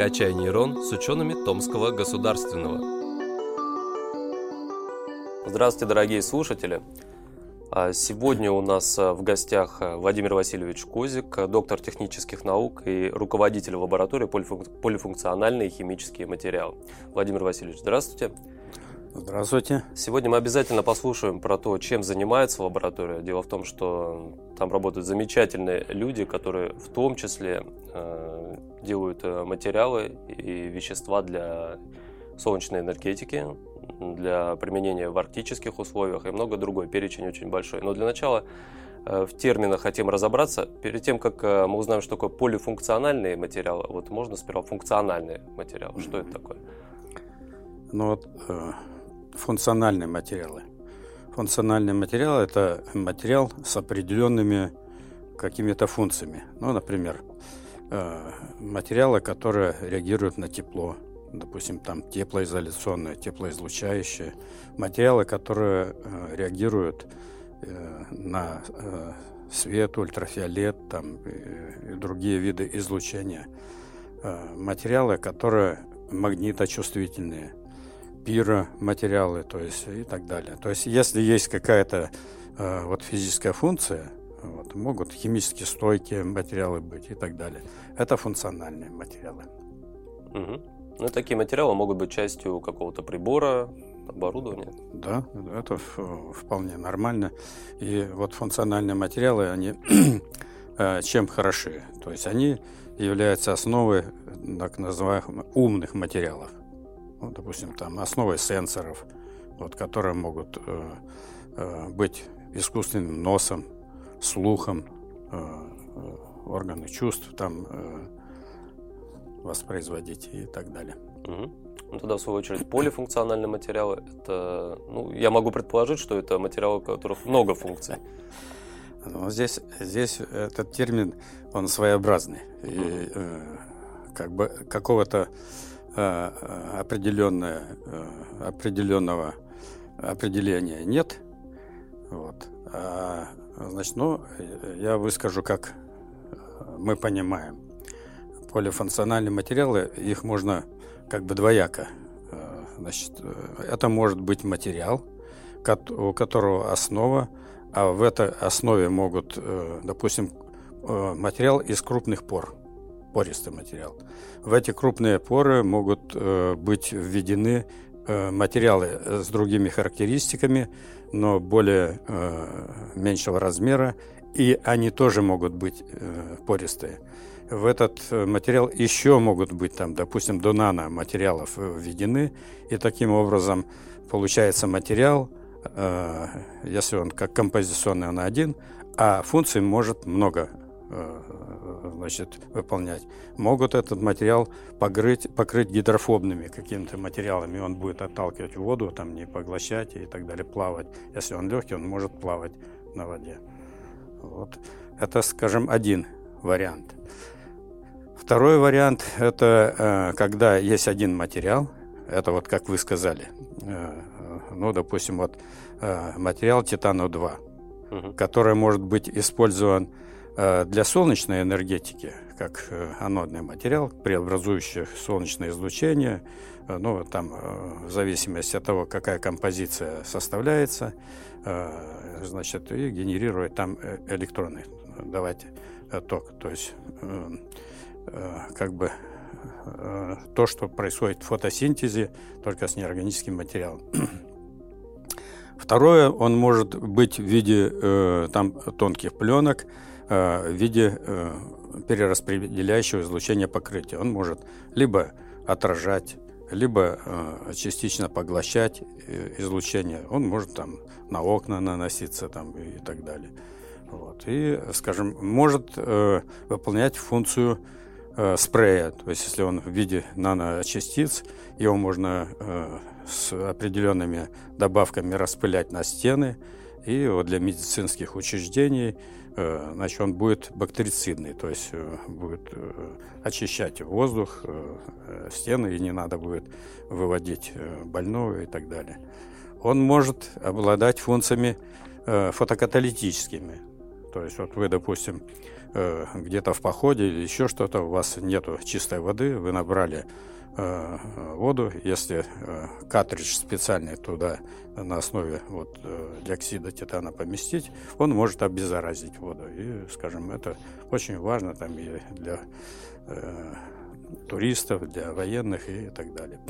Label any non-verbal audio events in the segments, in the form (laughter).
«Качай нейрон» с учеными Томского государственного. Здравствуйте, дорогие слушатели! А сегодня у нас а, в гостях а, Владимир Васильевич Козик, доктор технических наук и руководитель лаборатории полифункциональные химические материалы. Владимир Васильевич, здравствуйте. Здравствуйте. Сегодня мы обязательно послушаем про то, чем занимается лаборатория. Дело в том, что там работают замечательные люди, которые в том числе э, делают э, материалы и вещества для солнечной энергетики, для применения в арктических условиях и много другой. Перечень очень большой. Но для начала э, в терминах хотим разобраться. Перед тем, как э, мы узнаем, что такое полифункциональные материалы, вот можно сперва функциональные материалы. Что это такое? Ну вот функциональные материалы. Функциональный материал – это материал с определенными какими-то функциями. Ну, например, э, материалы, которые реагируют на тепло, допустим, там теплоизоляционные, теплоизлучающие, материалы, которые э, реагируют э, на свет, ультрафиолет там, и другие виды излучения, материалы, которые магниточувствительные – пироматериалы, то есть и так далее. То есть если есть какая-то э, вот физическая функция, вот, могут химически стойкие материалы быть и так далее. Это функциональные материалы. Угу. Ну, такие материалы могут быть частью какого-то прибора, оборудования. Да, это вполне нормально. И вот функциональные материалы, они (clears throat) э, чем хороши? То есть они являются основой так называемых умных материалов ну, допустим, там основой сенсоров, вот, которые могут э, э, быть искусственным носом, слухом, э, э органы чувств там э, воспроизводить и так далее. Угу. Ну, тогда, в свою очередь, полифункциональные материалы, это, ну, я могу предположить, что это материалы, у которых много функций. (laughs) Но здесь, здесь этот термин, он своеобразный. И э, как бы какого-то определенное, э, определенного определения нет. Вот. А, значит, ну, я выскажу, как мы понимаем. Полифункциональные материалы, их можно как бы двояко. Э, значит, это может быть материал, у которого основа, а в этой основе могут, допустим, материал из крупных пор – пористый материал. В эти крупные поры могут э, быть введены э, материалы с другими характеристиками, но более э, меньшего размера, и они тоже могут быть э, пористые. В этот э, материал еще могут быть там, допустим, до наноматериалов э, введены, и таким образом получается материал, э, если он как композиционный, он один, а функций может много Э, значит, выполнять. Могут этот материал покрыть, покрыть гидрофобными какими-то материалами. Он будет отталкивать воду, там не поглощать и так далее, плавать. Если он легкий, он может плавать на воде. Вот. Это, скажем, один вариант. Второй вариант – это э, когда есть один материал, это вот как вы сказали, э, ну, допустим, вот материал титану-2, угу. который может быть использован Э, для солнечной энергетики, как э, анодный материал, преобразующий солнечное излучение, э, ну, там, в зависимости от того, какая композиция составляется, значит, и генерирует там электроны, давать ток. То есть, как бы то, что происходит в фотосинтезе, только с неорганическим материалом. Второе, он может быть в виде э, там тонких пленок, Э, в виде э, перераспределяющего излучения покрытия. Он может либо отражать, либо э, частично поглощать излучение. Он может там на окна наноситься там, и так далее. Вот. И, скажем, может э, выполнять функцию э, спрея. То есть, если он в виде наночастиц, его можно э, с определенными добавками распылять на стены. И вот для медицинских учреждений Э, значит, он будет бактерицидный, то есть э, будет э, очищать воздух, стены, и не надо будет выводить больного и так далее. Он может обладать функциями фотокаталитическими. То есть вот вы, допустим, где-то в походе или еще что-то, у вас нету чистой воды, вы набрали Э, воду, если э, картридж специальный туда на основе вот, э, диоксида титана поместить, он может обеззаразить воду. И, скажем, это очень важно там и для э, туристов, для военных и так далее.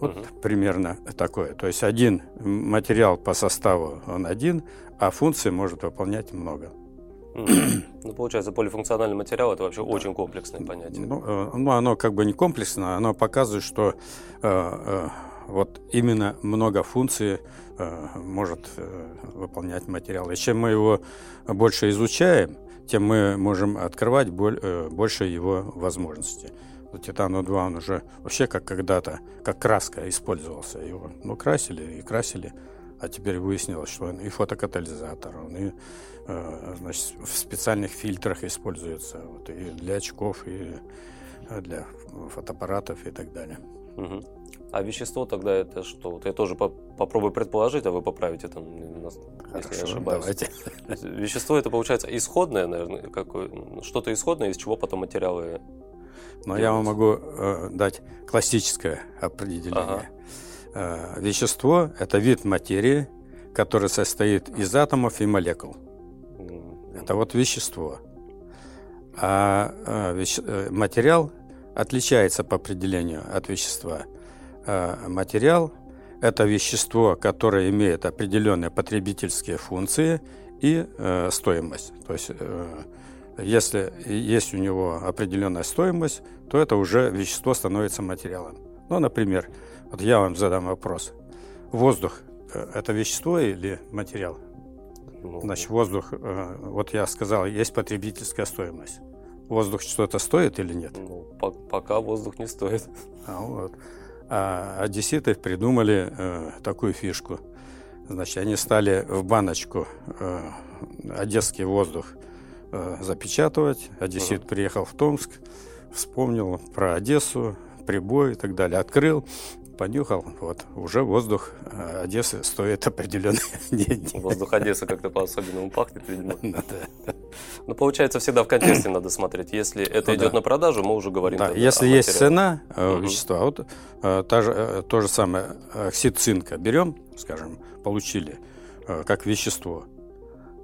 Вот угу. примерно такое. То есть один материал по составу он один, а функции может выполнять много. Ну, получается, полифункциональный материал это вообще да. очень комплексное понятие. Ну, э, ну, оно как бы не комплексное, оно показывает, что э, э, вот именно много функций э, может э, выполнять материал. И чем мы его больше изучаем, тем мы можем открывать боль, э, больше его возможностей. Титану-2 он уже вообще как когда-то, как краска использовался. Его ну, красили и красили, а теперь выяснилось, что он и фотокатализатор, он и Э, значит, в специальных фильтрах используется вот, и для очков, и э, для фотоаппаратов и так далее. Угу. А вещество тогда это что? Вот я тоже по попробую предположить, а вы поправите там, Хорошо, если я ошибаюсь. Давайте. (laughs) Вещество это получается исходное, наверное, какое что-то исходное, из чего потом материалы. Но я вам могу э, дать классическое определение. Ага. Э, вещество это вид материи, который состоит из атомов и молекул. Это вот вещество. А, веще, э, материал отличается по определению от вещества. Материал – это вещество, которое имеет определенные потребительские функции и э, стоимость. То есть, э, если есть у него определенная стоимость, то это уже вещество становится материалом. Ну, например, вот я вам задам вопрос. Воздух э, – это вещество или материал? Значит, воздух, э, вот я сказал, есть потребительская стоимость. Воздух что-то стоит или нет? Ну, по пока воздух не стоит. А, вот. а одесситы придумали э, такую фишку. Значит, они стали в баночку э, одесский воздух э, запечатывать. Одессит uh-huh. приехал в Томск, вспомнил про Одессу, прибой и так далее. Открыл, понюхал, вот, уже воздух э, Одессы стоит (laughs) определенные деньги. Воздух Одессы как-то по-особенному пахнет, видимо. (laughs) Ну, да. ну, получается, всегда в контексте надо смотреть. Если это ну, идет да. на продажу, мы уже говорим. Да, если есть цена э, вещества, вот э, та же, э, то же самое оксид цинка берем, скажем, получили э, как вещество.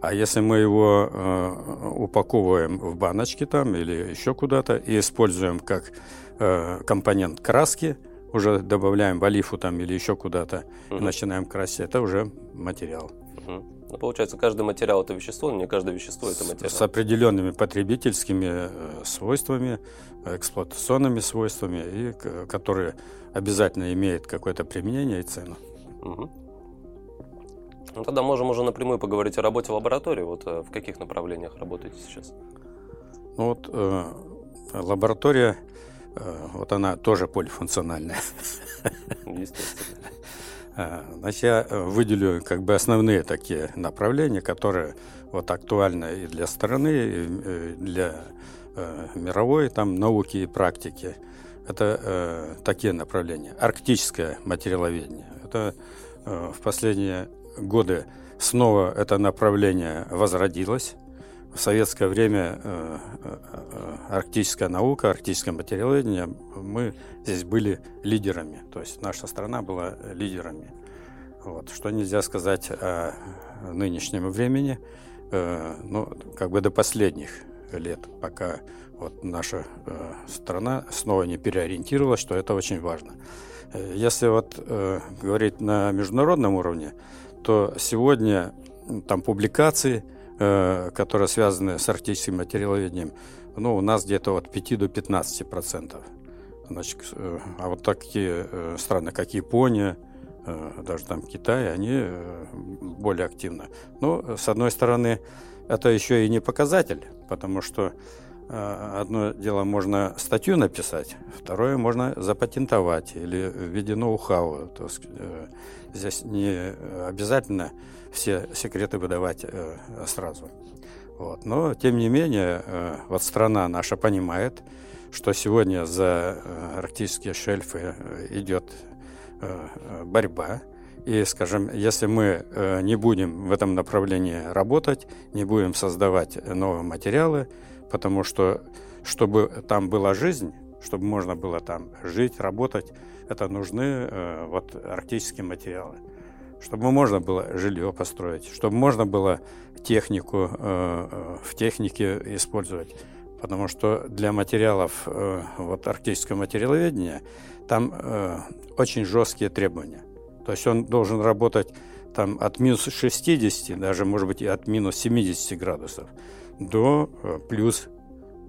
А если мы его э, упаковываем в баночки там или еще куда-то и используем как э, компонент краски, уже добавляем в олифу там или еще куда-то угу. и начинаем красить, это уже материал. Угу. Ну, получается, каждый материал это вещество, но не каждое вещество это материал. С определенными потребительскими э, свойствами, эксплуатационными свойствами, и которые обязательно имеют какое-то применение и цену. Угу. Ну, тогда можем уже напрямую поговорить о работе лаборатории. Вот э, в каких направлениях работаете сейчас? Ну, вот э, лаборатория вот она тоже полифункциональная. Естественно. Э, значит, я э, выделю как бы основные такие направления, которые вот актуальны и для страны, и для мировой там науки и практики. Это э, такие направления. Арктическое материаловедение. Это э, в последние годы снова это направление возродилось в советское время э, э, э, арктическая наука, арктическое материаловедение, мы здесь были лидерами, то есть наша страна была лидерами. Вот. Что нельзя сказать о нынешнем времени, ну, как бы до последних лет, пока вот наша страна снова не переориентировалась, что это очень важно. Если вот говорить на международном уровне, то сегодня там публикации – Э, которые связаны с арктическим материаловедением, ну, у нас где-то от 5 до 15 процентов. Значит, э, а вот такие э, страны, как Япония, даже там Китай, они более активны. Но, с одной стороны, это еще и не показатель, потому что одно дело можно статью написать, второе можно запатентовать или в виде. То есть здесь не обязательно все секреты выдавать э, сразу. Вот. Но, тем не менее, э, вот страна наша понимает, что сегодня за э, арктические шельфы идет борьба. И, скажем, если мы не будем в этом направлении работать, не будем создавать новые материалы, потому что чтобы там была жизнь, чтобы можно было там жить, работать, это нужны э, вот арктические материалы. Чтобы можно было жилье построить, чтобы можно было технику э, э в технике использовать. Потому что для материалов э, вот арктического материаловедения там э, очень жесткие требования. То есть он должен работать там от минус 60, даже может быть и от минус 70 градусов до э, плюс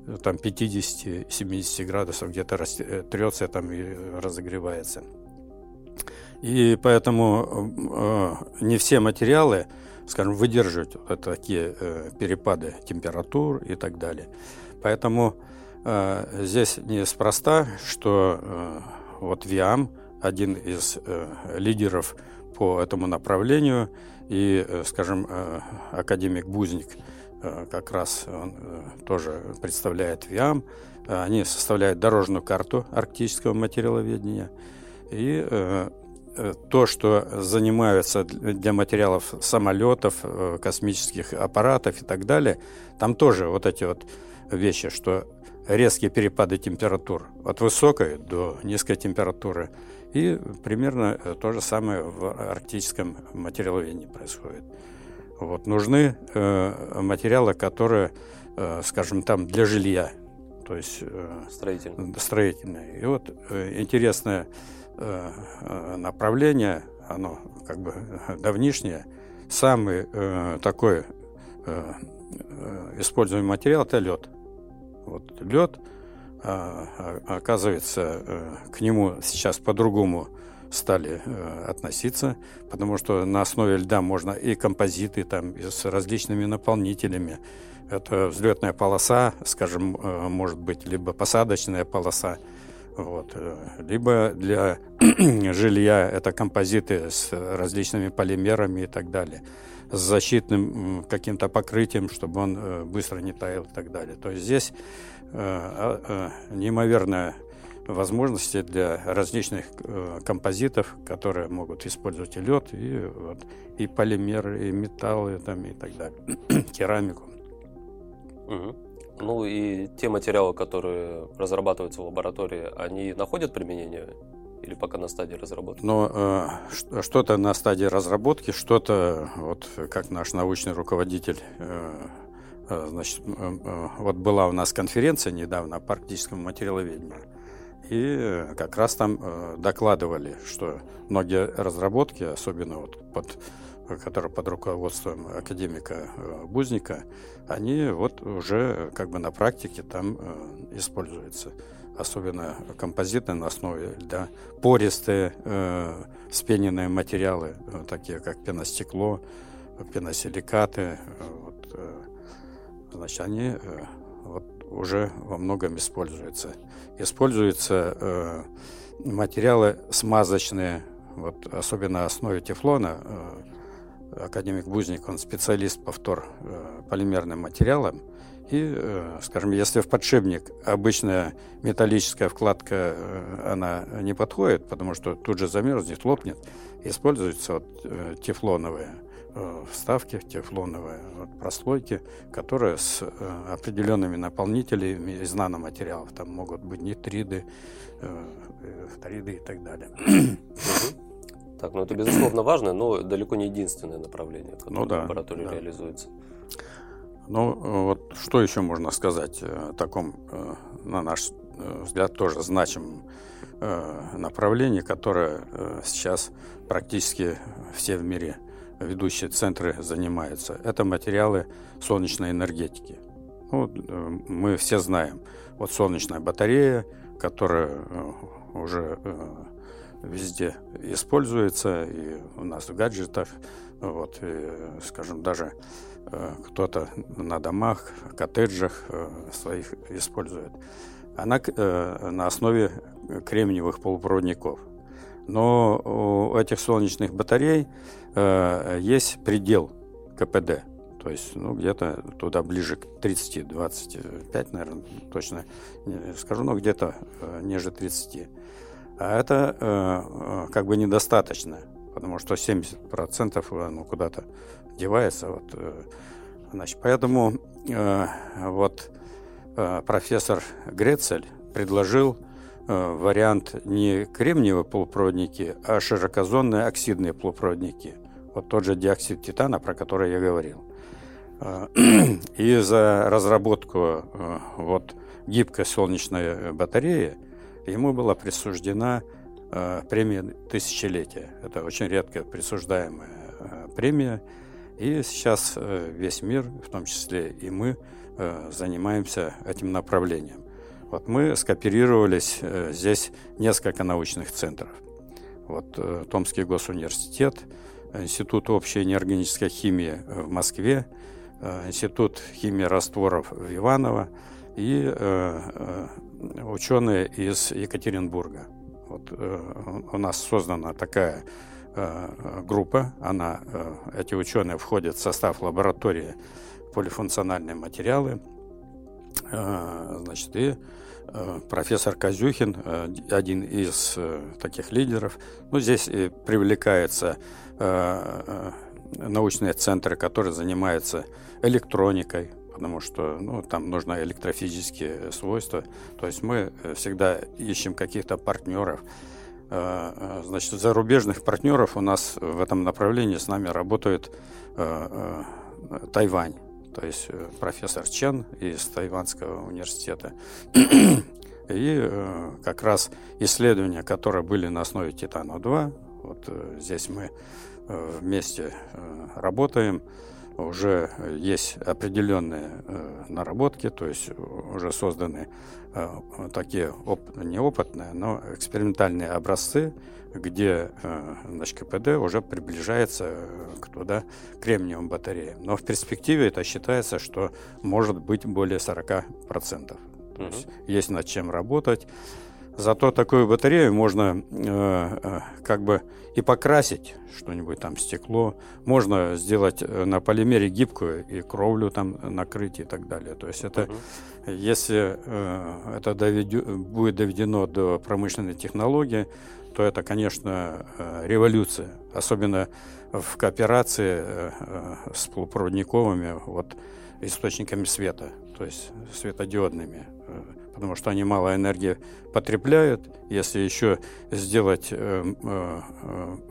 э, там 50-70 градусов где-то трется там и разогревается. И поэтому э, не все материалы, скажем, выдерживают вот такие э, перепады температур и так далее. Поэтому э, здесь неспроста, что вот ВИАМ, один из лидеров по этому направлению, и, скажем, академик Бузник как раз он тоже представляет ВИАМ, они составляют дорожную карту арктического материаловедения, и то, что занимаются для материалов самолетов, э, космических аппаратов и так далее, там тоже вот эти вот вещи, что резкие перепады температур от высокой до низкой температуры. И примерно то же самое в арктическом материаловедении происходит. Вот, нужны э, материалы, которые, э, скажем, там для жилья, то есть э, строительные. строительные. И вот э, интересное э, э, направление, оно как бы давнишнее, самый э, такой э, э используемый материал – это лед. Вот лед, а, оказывается, э, к нему сейчас по-другому стали э, относиться, потому что на основе льда можно и композиты там и с различными наполнителями. Это взлетная полоса, скажем, э, может быть, либо посадочная полоса, вот, либо для (clears throat) жилья это композиты с различными полимерами и так далее с защитным каким-то покрытием, чтобы он э, быстро не таял и так далее. То есть здесь э, а, э, неимоверная возможности для различных композитов, которые могут использовать и лед, и, вот, и полимеры, и металлы там, и так далее, (clears throat) керамику. Угу. Ну и те материалы, которые разрабатываются в лаборатории, они находят применение или пока на стадии разработки? Но э, что-то на стадии разработки, что-то, вот как наш научный руководитель, э, э, значит, э, вот была у нас конференция недавно по арктическому материаловедению. И как раз там э, докладывали, что многие разработки, особенно вот под которые под руководством академика э, Бузника, они вот уже как бы на практике там э, используются особенно композитные на основе льда, пористые э, спененные материалы, э, такие как пеностекло, пеносиликаты, вот, значит, они вот, уже во многом используются. Используются э, материалы смазочные, вот, особенно на основе тефлона. Академик Бузник, он специалист по втор э, полимерным материалам, и, э, скажем, если в подшипник обычная металлическая вкладка, э, она не подходит, потому что тут же замерзнет, лопнет, используются вот тефлоновые вставки, тефлоновые вот прослойки, которые с определенными наполнителями из наноматериалов. Там могут быть нитриды, фториды и так далее. Так, ну это безусловно важно, но далеко не единственное направление, которое ну, да, в лаборатории да. реализуется. Ну, вот что еще можно сказать о таком, э, на наш э, взгляд, тоже значимом э, направлении, которое сейчас практически все в мире ведущие центры занимаются. Это материалы солнечной энергетики. Ну, мы все знаем, вот солнечная батарея, которая уже везде используется, и у нас в гаджетах, вот, и, скажем, даже Э, кто-то на домах, коттеджах э, своих использует. Она э, на основе кремниевых полупроводников. Но у этих солнечных батарей есть предел КПД. То есть, ну, где-то туда ближе к 30-25, наверное, точно скажу, но где-то ниже 30. А это как бы недостаточно, потому что 70% ну, куда-то девается. Вот, э, значит, поэтому э, вот профессор Грецель предложил вариант не кремниевые полупроводники, а широкозонные оксидные полупроводники. Вот тот же диоксид титана, про который я говорил. (clears throat) И за разработку вот гибкой солнечной батареи ему была присуждена премия тысячелетия. Это очень редко присуждаемая премия. И сейчас э, весь мир, в том числе и мы, э, занимаемся этим направлением. Вот мы скооперировались э, здесь несколько научных центров. Вот Томский госуниверситет, Институт общей неорганической химии в Москве, Институт химии растворов в Иваново и ученые из Екатеринбурга. Вот у нас создана такая Э, группа, она, э, эти ученые входят в состав лаборатории полифункциональные материалы, э, значит, и профессор Козюхин, один из таких лидеров. Ну, здесь привлекаются научные центры, которые занимаются электроникой, потому что ну, там нужны электрофизические свойства. То есть мы всегда ищем каких-то партнеров, Э, э, значит, зарубежных партнеров у нас в этом направлении с нами работает э, Тайвань, то есть профессор Чен из Тайванского университета. (clears throat) И как раз исследования, которые были на основе Титана-2, вот здесь мы вместе работаем, уже есть определенные наработки, то есть уже созданы Э, такие оп- неопытные, но экспериментальные образцы, где э, значит, КПД уже приближается э, к туда кремниевым батареям. Но в перспективе это считается, что может быть более 40%. То есть есть над чем работать. Зато такую батарею можно э, э, как бы и покрасить что-нибудь там стекло, можно сделать э, на полимере гибкую и кровлю там накрыть и так далее. То есть это, uh-huh. если э, это доведю, будет доведено до промышленной технологии, то это, конечно, э, революция, особенно в кооперации э, э, с полупроводниковыми вот, источниками света, то есть светодиодными потому что они мало энергии потребляют. Если еще сделать э, э,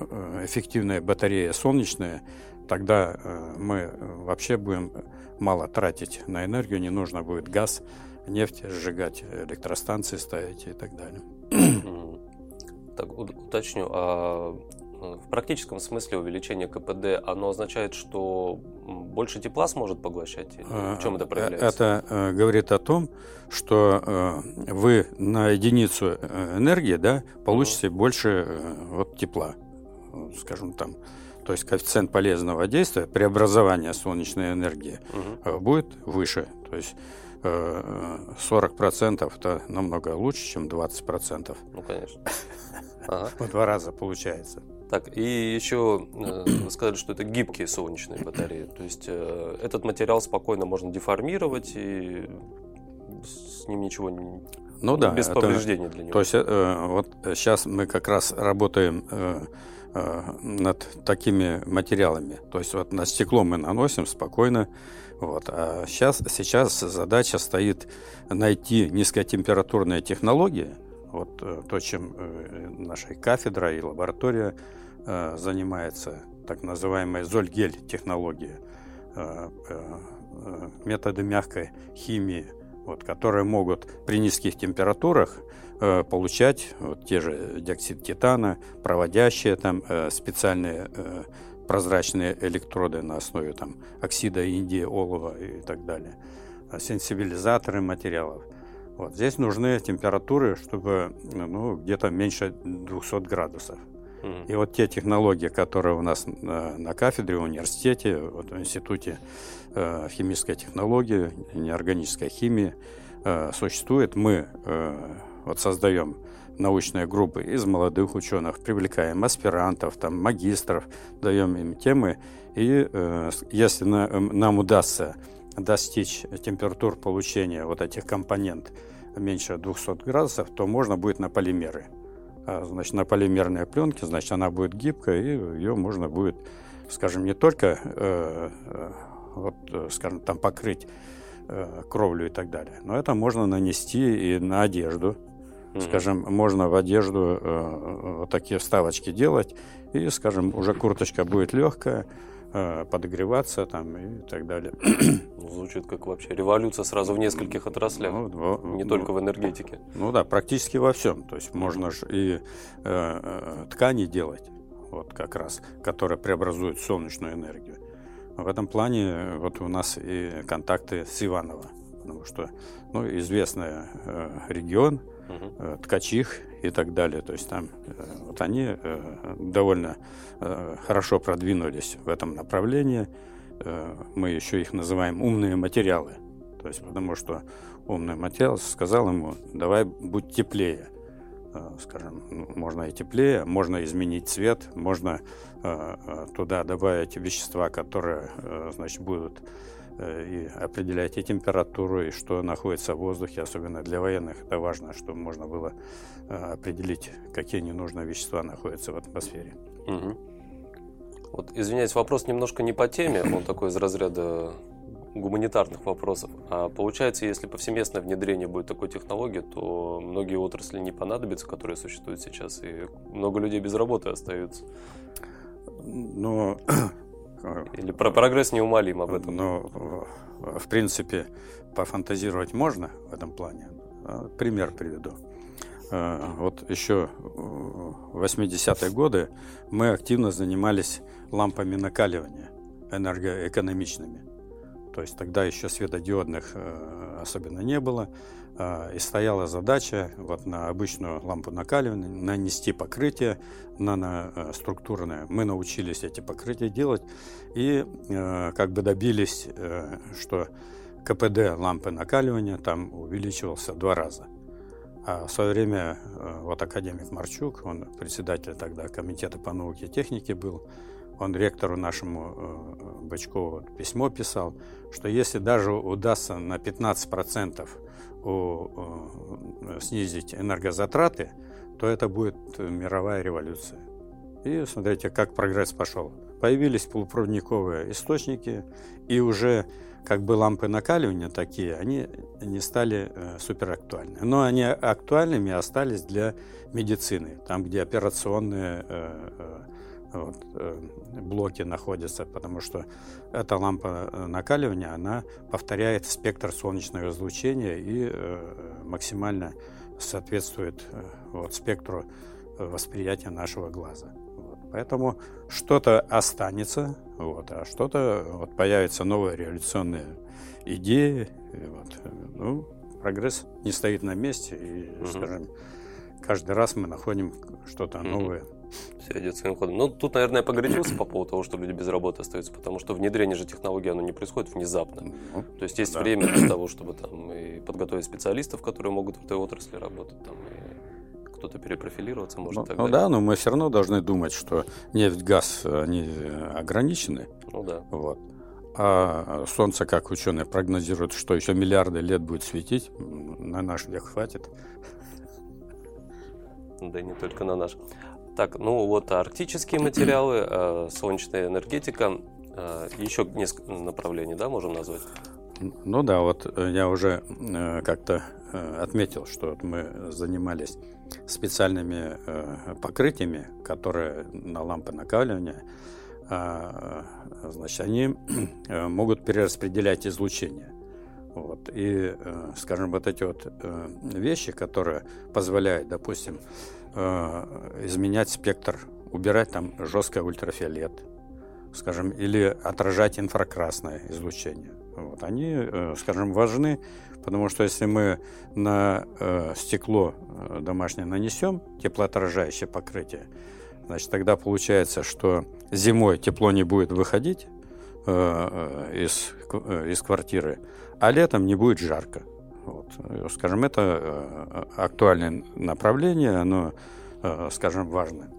э, эффективные батареи солнечные, тогда мы вообще будем мало тратить на энергию, не нужно будет газ, нефть сжигать, электростанции ставить и так далее. Так, уточню, а в практическом смысле увеличение КПД, оно означает, что больше тепла сможет поглощать? В чем это э, проявляется? Это э, говорит о том, что э, вы на единицу энергии да, получите uh-huh. больше вот, тепла, скажем там. То есть коэффициент полезного действия, преобразования солнечной энергии uh-huh. будет выше. То есть 40% это намного лучше, чем 20%. Ну, конечно. (laughs) Ага. В два раза получается. Так, и еще э, вы сказали, что это гибкие солнечные батареи. То есть э, этот материал спокойно можно деформировать и с ним ничего не... Ну да, без это, повреждений для него. То есть э, вот сейчас мы как раз работаем над такими материалами. То есть вот на стекло мы наносим спокойно. Вот. А сейчас, сейчас задача стоит найти низкотемпературные технологии, вот то, чем наша кафедра и лаборатория занимается, так называемая зольгель технология, методы мягкой химии, вот, которые могут при низких температурах получать вот, те же диоксид титана, проводящие там специальные прозрачные электроды на основе там, оксида индии, олова и так далее, сенсибилизаторы материалов – вот. Здесь нужны температуры, чтобы ну, где-то меньше 200 градусов. И вот те технологии, которые у нас на, на кафедре в университете, вот в институте э, химической технологии, неорганической химии э, существует, мы э, вот создаем научные группы из молодых ученых, привлекаем аспирантов, там, магистров, даем им темы. И э, если на, нам удастся достичь температур получения вот этих компонент меньше 200 градусов, то можно будет на полимеры. А, значит, на полимерные пленки, значит, она будет гибкая, и ее можно будет, скажем, не только, э, э вот, скажем, там покрыть кровлю и так далее. Но это можно нанести и на одежду. Скажем, можно в одежду вот такие вставочки делать, и, скажем, уже курточка будет легкая, подогреваться там и так далее. Ну, звучит как вообще революция сразу в нескольких отраслях, ну, не ну, только в энергетике. Ну да, практически во всем. То есть можно же и э, ткани делать, вот как раз, которые преобразуют солнечную энергию. В этом плане вот у нас и контакты с Иваново, потому что ну, известный э, регион, э, Ткачих и так далее. То есть там э, вот они э, довольно э, хорошо продвинулись в этом направлении. Мы еще их называем умные материалы. То есть потому что умный материал сказал ему, давай будь теплее. Скажем, ну, можно и теплее, можно изменить цвет, можно туда добавить вещества, которые значит, будут и определять и температуру, и что находится в воздухе, особенно для военных. Это важно, чтобы можно было определить, какие ненужные вещества находятся в атмосфере. Угу. Вот, извиняюсь, вопрос немножко не по теме, он такой из разряда гуманитарных вопросов. А получается, если повсеместное внедрение будет такой технологии, то многие отрасли не понадобятся, которые существуют сейчас, и много людей без работы остаются. Но... (clears throat) Или про прогресс неумолим об этом. Но, в принципе, пофантазировать можно в этом плане. А, пример приведу. А, вот еще в 80-е годы мы активно занимались лампами накаливания энергоэкономичными. То есть тогда еще светодиодных э, особенно не было. Э, и стояла задача вот на обычную лампу накаливания нанести покрытие наноструктурное. Мы научились эти покрытия делать и э, как бы добились, что КПД лампы накаливания там увеличивался в два раза. А в свое время вот академик Марчук, он председатель тогда комитета по науке и технике был, он ректору нашему э, Бачкову письмо писал, что если даже удастся на 15% у, э, снизить энергозатраты, то это будет мировая революция. И смотрите, как прогресс пошел. Появились полупроводниковые источники, и уже как бы лампы накаливания такие, они не стали э, суперактуальны. Но они актуальными остались для медицины, там, где операционные э, э, вот, э, блоки находятся, потому что эта лампа э, накаливания, она повторяет спектр солнечного излучения и э, максимально соответствует вот, спектру восприятия нашего глаза. Вот. Поэтому что-то останется, вот, а что-то вот, появятся новые революционные идеи. вот, ну, прогресс не стоит на месте, и, угу. скажем, каждый раз мы находим что-то новое. Все идет своим ходом. Ну, тут, наверное, я погорячился по поводу того, что люди без работы остаются, потому что внедрение же технологии, оно не происходит внезапно. То есть есть да. время для того, чтобы там и подготовить специалистов, которые могут в этой отрасли работать, там, и кто-то перепрофилироваться может. Ну, так ну да, но мы все равно должны думать, что нефть, газ, они ограничены. Ну да. Вот. А Солнце, как ученые прогнозируют, что еще миллиарды лет будет светить, на наш век хватит. Да и не только на наш. Так, ну вот арктические материалы, э, солнечная энергетика, э, еще несколько направлений, да, можем назвать? Ну да, вот э, я уже как-то отметил, что мы занимались специальными покрытиями, которые на лампы накаливания, э, значит, они могут перераспределять излучение. Вот. И, скажем, вот эти вот вещи, которые позволяют, допустим, э, изменять спектр, убирать там жесткое ультрафиолет, скажем, или отражать инфракрасное излучение. Вот. Они, э, скажем, важны, потому что если мы на э, стекло домашнее нанесем теплоотражающее покрытие, значит, тогда получается, что зимой тепло не будет выходить из, из квартиры, а летом не будет жарко. Вот. Скажем, это э, актуальное направление, оно, э, скажем, важное.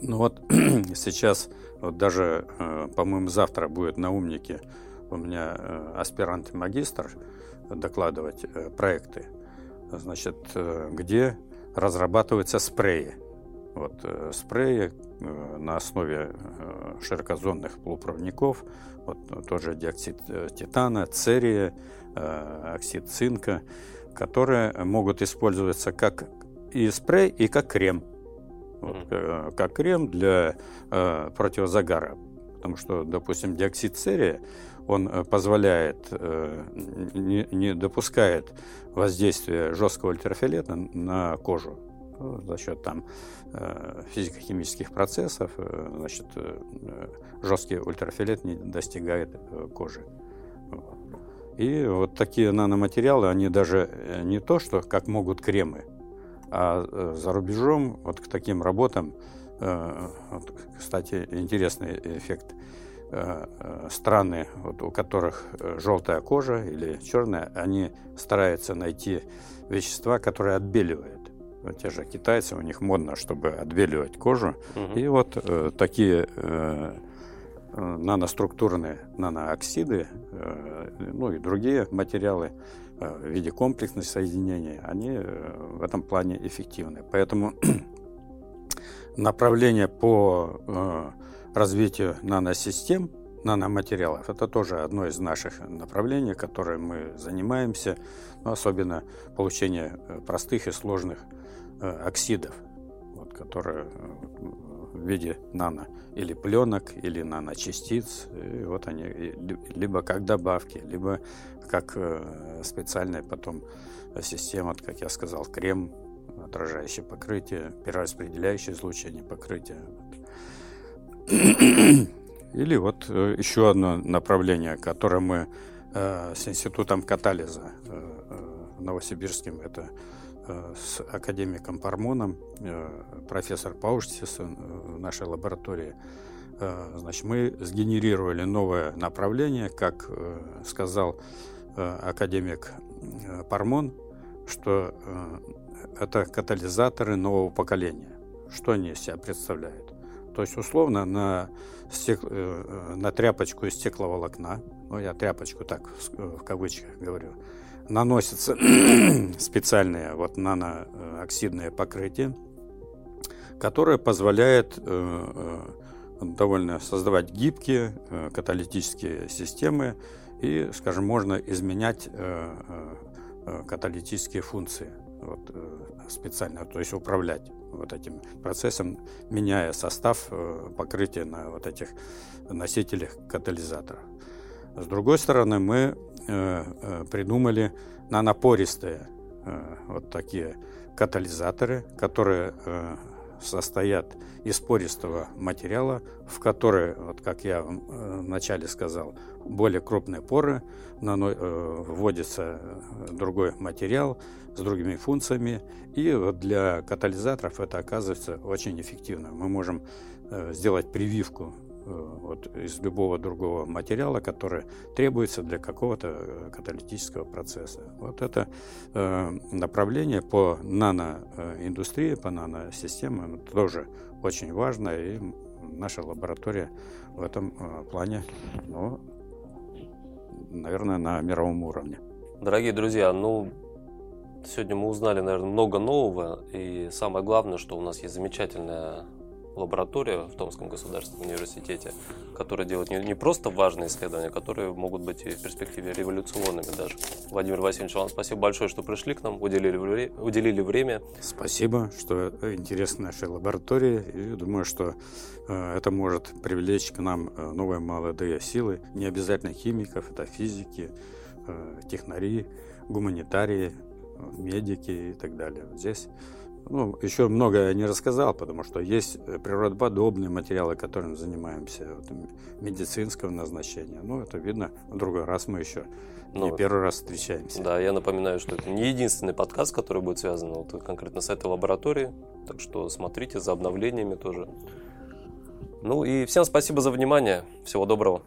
Ну вот (clears throat) сейчас, вот даже, э, по-моему, завтра будет на умнике у меня аспирант-магистр докладывать проекты, значит, где разрабатываются спреи Вот, э, спреи э, на основе э, широкозонных полупроводников, вот тоже диоксид титана, церия, оксид цинка, которые могут использоваться как и спрей, и как крем. Вот, как крем для противозагара. Потому что, допустим, диоксид церия, он позволяет, не, не допускает воздействия жесткого ультрафиолета на кожу. За счет там э, физико-химических процессов, э, значит, э, жесткий ультрафиолет не достигает кожи. И вот такие наноматериалы, они даже не то, что как могут кремы, а за рубежом вот к таким работам, кстати, интересный эффект, страны, вот, у которых желтая кожа или черная, они стараются найти вещества, которые отбеливают те же китайцы, у них модно, чтобы отбеливать кожу. Угу. И вот э, такие э, э, наноструктурные нанооксиды, э, ну и другие материалы э, в виде комплексных соединений, они э, в этом плане эффективны. Поэтому (clears throat) направление по э, развитию наносистем, наноматериалов, это тоже одно из наших направлений, которое мы занимаемся, но особенно получение э, простых и сложных оксидов, вот, которые э, в виде нано или пленок, или наночастиц. И вот они либо как добавки, либо как э, специальная потом система, как я сказал, крем, отражающее покрытие, перераспределяющее излучение покрытия. Или вот еще одно направление, которое мы с институтом катализа в Новосибирском, это Э, с академиком Пармоном, э, профессор Пауштис в нашей лаборатории, э, значит, мы сгенерировали новое направление, как сказал академик Пармон, что это катализаторы нового поколения. Что они из себя представляют? То есть, условно, на, стек... на тряпочку из стекловолокна, ну, я тряпочку так в кавычках говорю, наносятся (clears throat) специальные вот нанооксидные покрытия, которое позволяет э, э, довольно создавать гибкие э, каталитические системы и, скажем, можно изменять каталитические функции вот, специально, то есть управлять вот этим процессом, меняя состав покрытия на вот этих носителях катализаторов. С другой стороны, мы Э, э, придумали нанопористые э, вот такие катализаторы, которые состоят из пористого материала, в который, вот как я вначале сказал, более крупные поры, вводится другой материал с другими функциями, и вот для катализаторов это оказывается очень эффективно. Мы можем сделать прививку вот, из любого другого материала, который требуется для какого-то э, каталитического процесса. Вот это э, направление по наноиндустрии, по наносистемам тоже очень важно, и наша лаборатория в этом э, плане, ну, наверное, на мировом уровне. Дорогие друзья, ну, сегодня мы узнали, наверное, много нового, и самое главное, что у нас есть замечательная лаборатория в Томском государственном университете, которая делает не, не просто важные исследования, которые могут быть и в перспективе революционными даже. Владимир Васильевич, вам спасибо большое, что пришли к нам, уделили, уделили время. Спасибо, что интересна наша лаборатория. И думаю, что э, это может привлечь к нам э, новые молодые силы, не обязательно химиков, это физики, э, технари, гуманитарии, медики и так далее. Здесь ну, еще много я не рассказал, потому что есть э, природоподобные материалы, которыми занимаемся, вот, медицинского назначения. Ну, это видно, в другой раз мы еще ну, не первый раз встречаемся. Да, я напоминаю, что это не единственный подкаст, который будет связан вот, конкретно с этой лабораторией. Так что смотрите за обновлениями тоже. Ну и всем спасибо за внимание. Всего доброго.